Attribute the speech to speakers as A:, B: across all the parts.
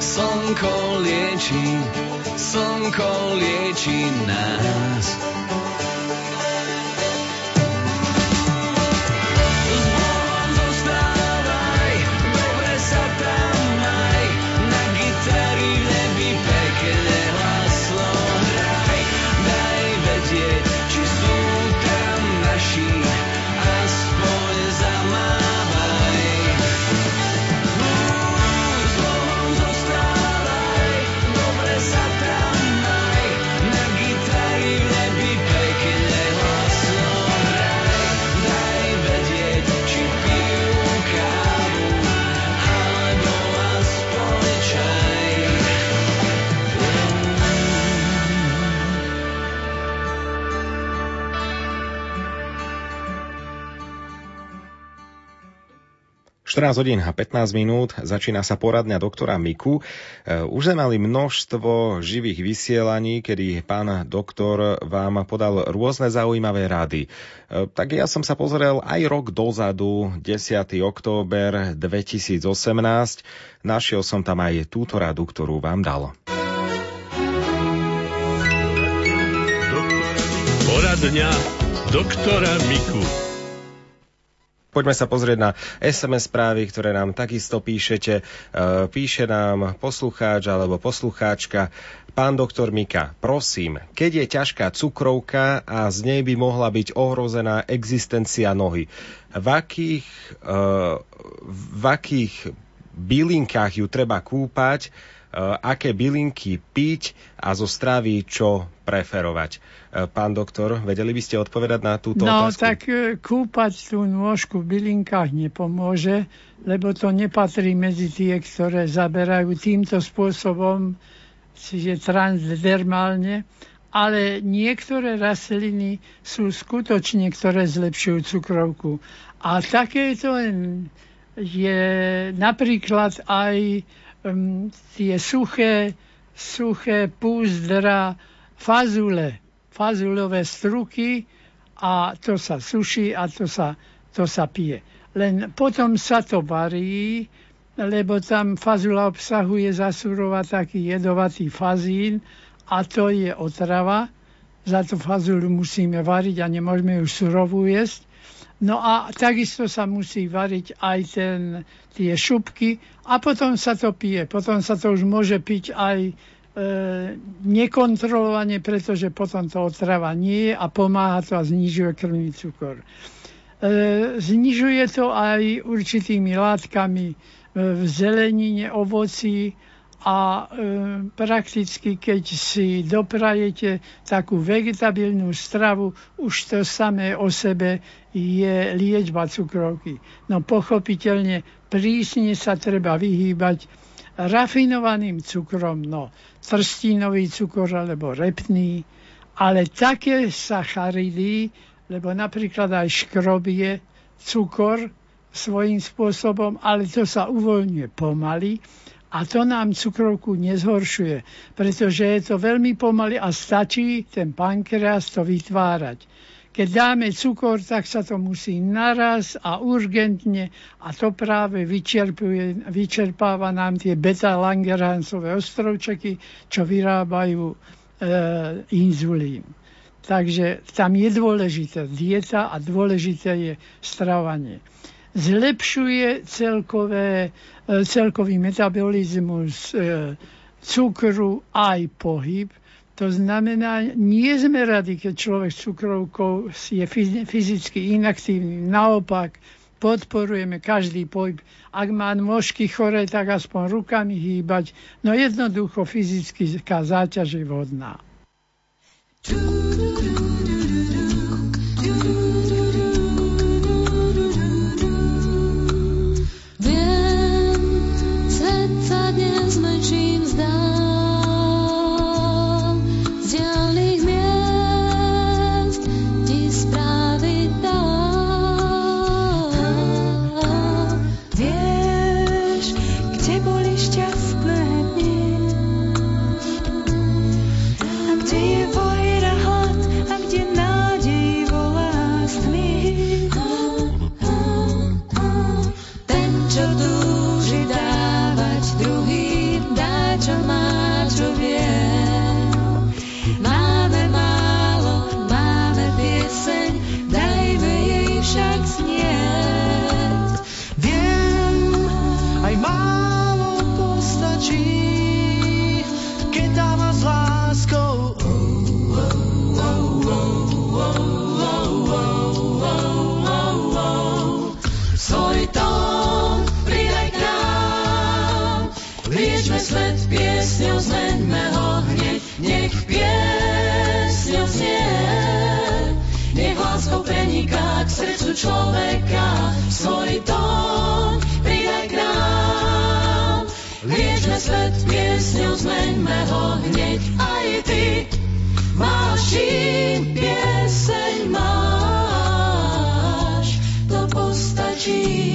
A: Slnko lieči, slnko lieči nás.
B: Hodín a 15 minút začína sa poradňa doktora Miku. E, už sme mali množstvo živých vysielaní, kedy pán doktor vám podal rôzne zaujímavé rady. E, tak ja som sa pozrel aj rok dozadu, 10. október 2018. Našiel som tam aj túto radu, ktorú vám dal.
C: Poradňa doktora Miku.
B: Poďme sa pozrieť na SMS správy, ktoré nám takisto píšete. E, píše nám poslucháč alebo poslucháčka. Pán doktor Mika, prosím, keď je ťažká cukrovka a z nej by mohla byť ohrozená existencia nohy, v akých, e, v akých bylinkách ju treba kúpať, aké bylinky piť a zo stravy čo preferovať. Eh, pán doktor, vedeli by ste odpovedať na túto
D: no,
B: otázku?
D: No, tak eh, kúpať tú nôžku v bylinkách nepomôže, lebo to nepatrí medzi tie, ktoré zaberajú týmto spôsobom, čiže transdermálne, ale niektoré rastliny sú skutočne, ktoré zlepšujú cukrovku. A takéto je napríklad aj um, tie suché, suché púzdra, fazule, fazulové struky a to sa suší a to sa, to sa pije. Len potom sa to varí, lebo tam fazula obsahuje zasurova taký jedovatý fazín a to je otrava. Za to fazulu musíme variť a nemôžeme ju surovú jesť. No a takisto sa musí variť aj ten, tie šupky a potom sa to pije. Potom sa to už môže piť aj e, nekontrolovane, pretože potom to otrava nie je a pomáha to a znižuje krvný cukor. E, znižuje to aj určitými látkami e, v zelenine, ovoci, a e, prakticky, keď si doprajete takú vegetabilnú stravu, už to samé o sebe je liečba cukrovky. No pochopiteľne prísne sa treba vyhýbať rafinovaným cukrom, no trstínový cukor alebo repný, ale také sacharidy, lebo napríklad aj škrob je cukor svojím spôsobom, ale to sa uvoľňuje pomaly a to nám cukrovku nezhoršuje, pretože je to veľmi pomaly a stačí ten pankreas to vytvárať. Keď dáme cukor, tak sa to musí naraz a urgentne a to práve vyčerpáva nám tie beta-langerhansové ostrovčeky, čo vyrábajú e, inzulín. Takže tam je dôležité dieta a dôležité je stravanie zlepšuje celkové, e, celkový metabolizmus e, cukru aj pohyb. To znamená, nie sme radi, keď človek s cukrovkou je fyzicky inaktívny. Naopak, podporujeme každý pohyb. Ak má nôžky chore, tak aspoň rukami hýbať. No jednoducho fyzická záťaž je vodná.
E: svet piesňou, zmeňme ho hneď, nech piesňou znie. Nech láskou preniká k srdcu človeka, svoj tón pridaj k nám. Liečme svet piesňou, zmeňme ho hneď, aj ty máš čím pieseň máš, to postačí.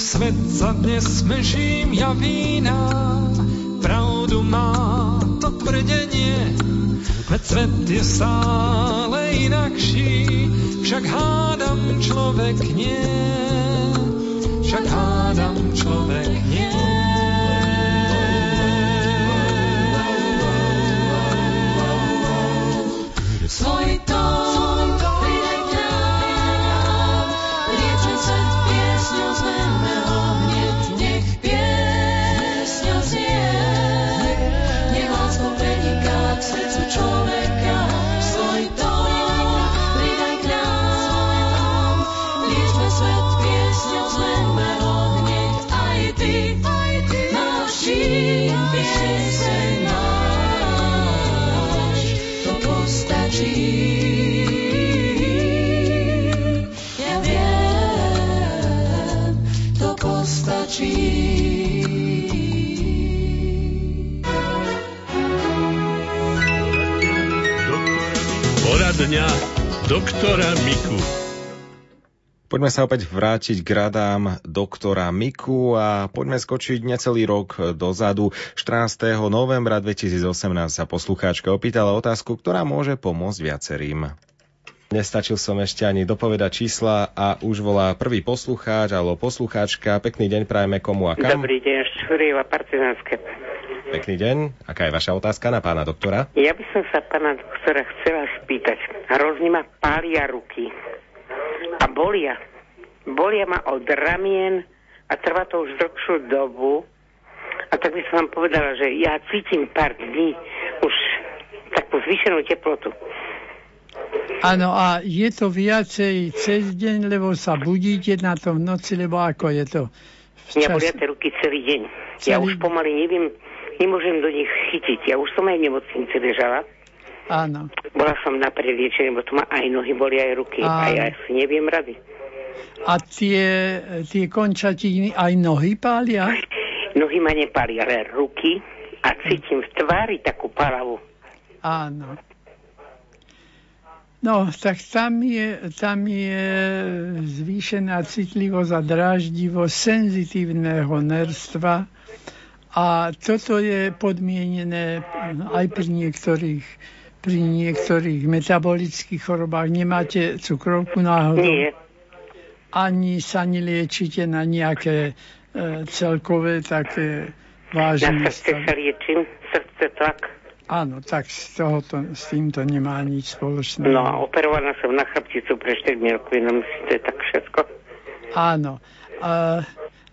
F: Svet sa dnes ja vína. Pravdu má to tvrdenie, veď svet je stále inakší, však hádam človek nie, však hádam človek nie.
E: Svoj tón
C: doktora Miku.
B: Poďme sa opäť vrátiť k radám doktora Miku a poďme skočiť necelý rok dozadu. 14. novembra 2018 sa poslucháčka opýtala otázku, ktorá môže pomôcť viacerým. Nestačil som ešte ani dopovedať čísla a už volá prvý poslucháč alebo poslucháčka. Pekný deň prajeme komu a kam.
G: Dobrý deň, Štúrieva, Partizánske.
B: Pekný deň. Aká je vaša otázka na pána doktora?
G: Ja by som sa pána doktora chcela spýtať. Hrozne ma pália ruky a bolia. Bolia ma od ramien a trvá to už dlhšiu dobu. A tak by som vám povedala, že ja cítim pár dní už takú zvýšenú teplotu.
D: Áno, a je to viacej cez deň, lebo sa budíte na to v noci, lebo ako je to? v
G: Mňa bolia tie ruky celý deň. Ja
D: Celý-
G: už pomaly neviem, nemôžem do nich chytiť. Ja už som aj v nemocnici ležala.
D: Áno.
G: Bola som na preliečení, bo tu ma aj nohy boli, aj ruky. A
D: Áno.
G: ja si neviem rady.
D: A tie, tie končatiny aj nohy pália?
G: Nohy ma nepáli, ale ruky a cítim v tvári takú palavu.
D: Áno. No, tak tam je, tam je zvýšená citlivosť a dráždivosť senzitívneho nerstva a toto je podmienené aj pri niektorých, pri niektorých metabolických chorobách. Nemáte cukrovku náhodou?
G: Nie,
D: Ani sa neliečite na nejaké e, celkové také
G: na
D: vážne
G: srdce
D: stavy?
G: sa liečím, srdce tlak.
D: Áno, tak z tohoto, s týmto nemá nič spoločné.
G: No a operovaná som na chrbticu pre 4 rokov, no myslím, to je tak všetko.
D: Áno. A,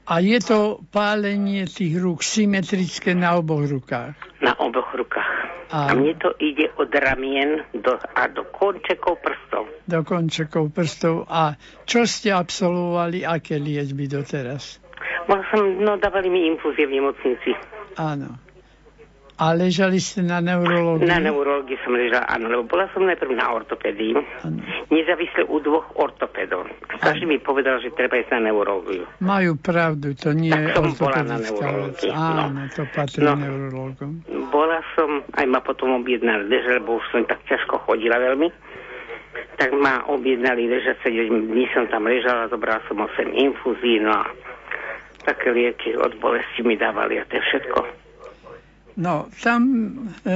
D: a je to pálenie tých rúk symetrické na oboch rukách.
G: Na oboch rukách. A mne to ide od ramien do, a do končekov prstov.
D: Do končekov prstov. A čo ste absolvovali, aké liečby doteraz?
G: Bola som, no dávali mi infúzie v nemocnici.
D: Áno. A ležali ste na neurológii?
G: Na neurológii som ležala, áno, lebo bola som najprv na ortopédii.
D: Áno.
G: Nezávisle u dvoch ortopédov. Každý mi povedal, že treba ísť na neurológiu.
D: Majú pravdu, to nie je
G: Tak som bola na neurológii, no.
D: Áno, to patrí
G: No.
D: neurológom.
G: Bola som, aj ma potom objednali leže, lebo už som tak ťažko chodila veľmi. Tak ma objednali ležať 7 dní som tam ležala, zobrala som 8 infúzií, no a také lieky od bolesti mi dávali a to je všetko.
D: No, tam e,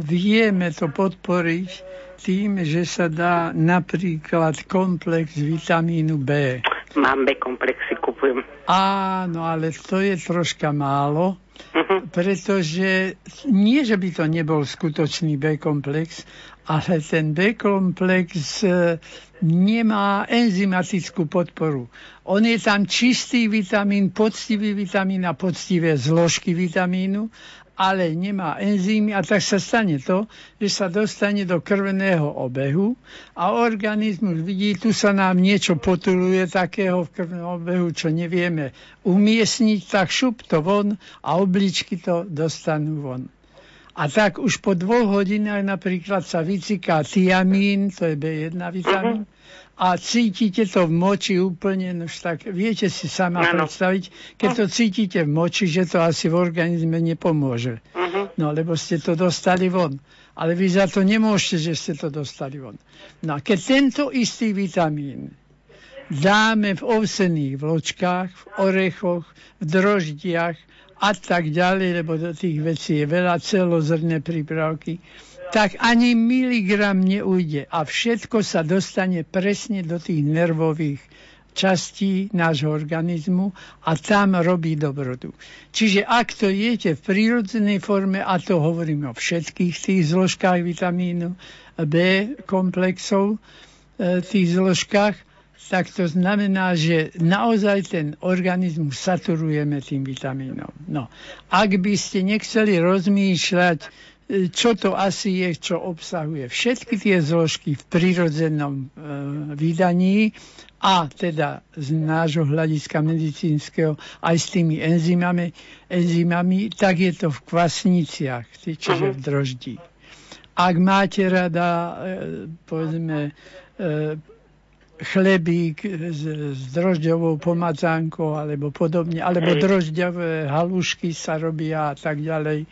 D: vieme to podporiť tým, že sa dá napríklad komplex vitamínu B.
G: Mám B komplexy, kupujem.
D: Áno, ale to je troška málo,
G: Mhm.
D: pretože nie, že by to nebol skutočný B-komplex, ale ten B-komplex e, nemá enzymatickú podporu. On je tam čistý vitamín, poctivý vitamín a poctivé zložky vitamínu, ale nemá enzymy a tak sa stane to, že sa dostane do krvného obehu a organizmus vidí, tu sa nám niečo potuluje takého v krvnom obehu, čo nevieme umiestniť, tak šup to von a obličky to dostanú von. A tak už po dvoch hodinách napríklad sa vyciká tiamín, to je B1 vitamín, a cítite to v moči úplne, no tak viete si sama
G: Áno.
D: predstaviť, keď to cítite v moči, že to asi v organizme nepomôže.
G: Mhm.
D: No, lebo ste to dostali von. Ale vy za to nemôžete, že ste to dostali von. No a keď tento istý vitamín dáme v ovsených vločkách, v orechoch, v droždiach a tak ďalej, lebo do tých vecí je veľa celozrné prípravky, tak ani miligram neujde a všetko sa dostane presne do tých nervových častí nášho organizmu a tam robí dobrotu. Čiže ak to jete v prírodzenej forme, a to hovorím o všetkých tých zložkách vitamínu B komplexov, e, tých zložkách, tak to znamená, že naozaj ten organizmus saturujeme tým vitamínom. No, ak by ste nechceli rozmýšľať, čo to asi je, čo obsahuje všetky tie zložky v prírodzenom e, vydaní a teda z nášho hľadiska medicínskeho aj s tými enzymami, enzymami tak je to v kvasniciach, čiže v droždí. Ak máte rada, e, povedzme, e, chlebík s, s drožďovou pomadzánkou alebo podobne, alebo
G: Hej.
D: drožďové halušky sa robia a tak ďalej,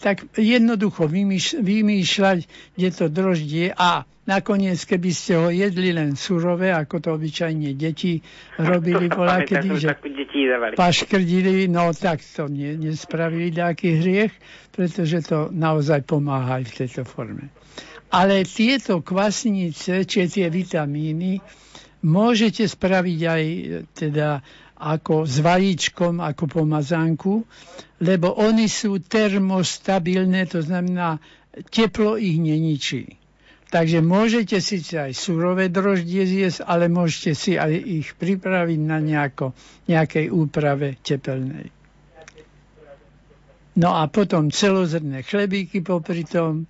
D: tak jednoducho vymýš, vymýšľať, kde to droždie a nakoniec, keby ste ho jedli len surové, ako to obyčajne deti robili bola, kedy, že paškrdili, no tak to nie, nespravili nejaký hriech, pretože to naozaj pomáha aj v tejto forme. Ale tieto kvasnice, či tie vitamíny, môžete spraviť aj e, teda ako s vajíčkom, ako pomazánku, lebo oni sú termostabilné, to znamená, teplo ich neničí. Takže môžete síce aj surové droždie zjesť, ale môžete si aj ich pripraviť na nejako, nejakej úprave tepelnej. No a potom celozrné chlebíky popri tom,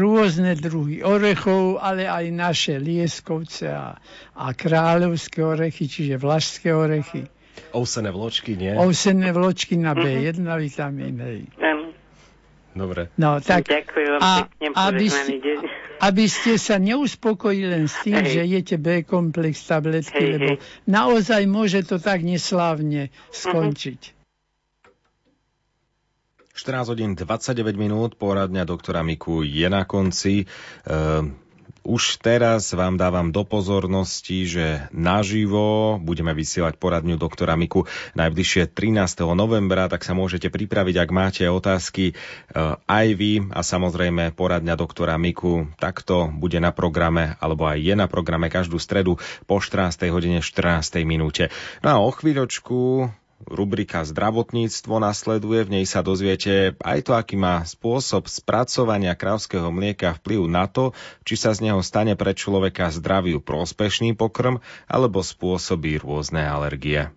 D: rôzne druhy orechov, ale aj naše lieskovce a, a kráľovské orechy, čiže vlašské orechy.
B: Ovsené vločky, nie?
D: Ovsené vločky na B1 vitamín. Hej.
B: Dobre.
D: No, tak,
G: Ďakujem vám
D: a,
G: pekne,
D: aby, ste,
G: deň.
D: aby ste sa neuspokojili len s tým,
G: Hej.
D: že jete B-komplex tabletky,
G: Hej,
D: lebo
G: hej.
D: naozaj môže to tak neslávne skončiť.
B: 14 hodín 29 minút, poradňa doktora Miku je na konci. Ehm, už teraz vám dávam do pozornosti, že naživo budeme vysielať poradňu doktora Miku najbližšie 13. novembra, tak sa môžete pripraviť, ak máte otázky e, aj vy a samozrejme poradňa doktora Miku takto bude na programe, alebo aj je na programe každú stredu po 14. hodine 14. minúte. No a o chvíľočku rubrika Zdravotníctvo nasleduje, v nej sa dozviete aj to, aký má spôsob spracovania krávskeho mlieka vplyv na to, či sa z neho stane pre človeka zdraviu prospešný pokrm alebo spôsobí rôzne alergie.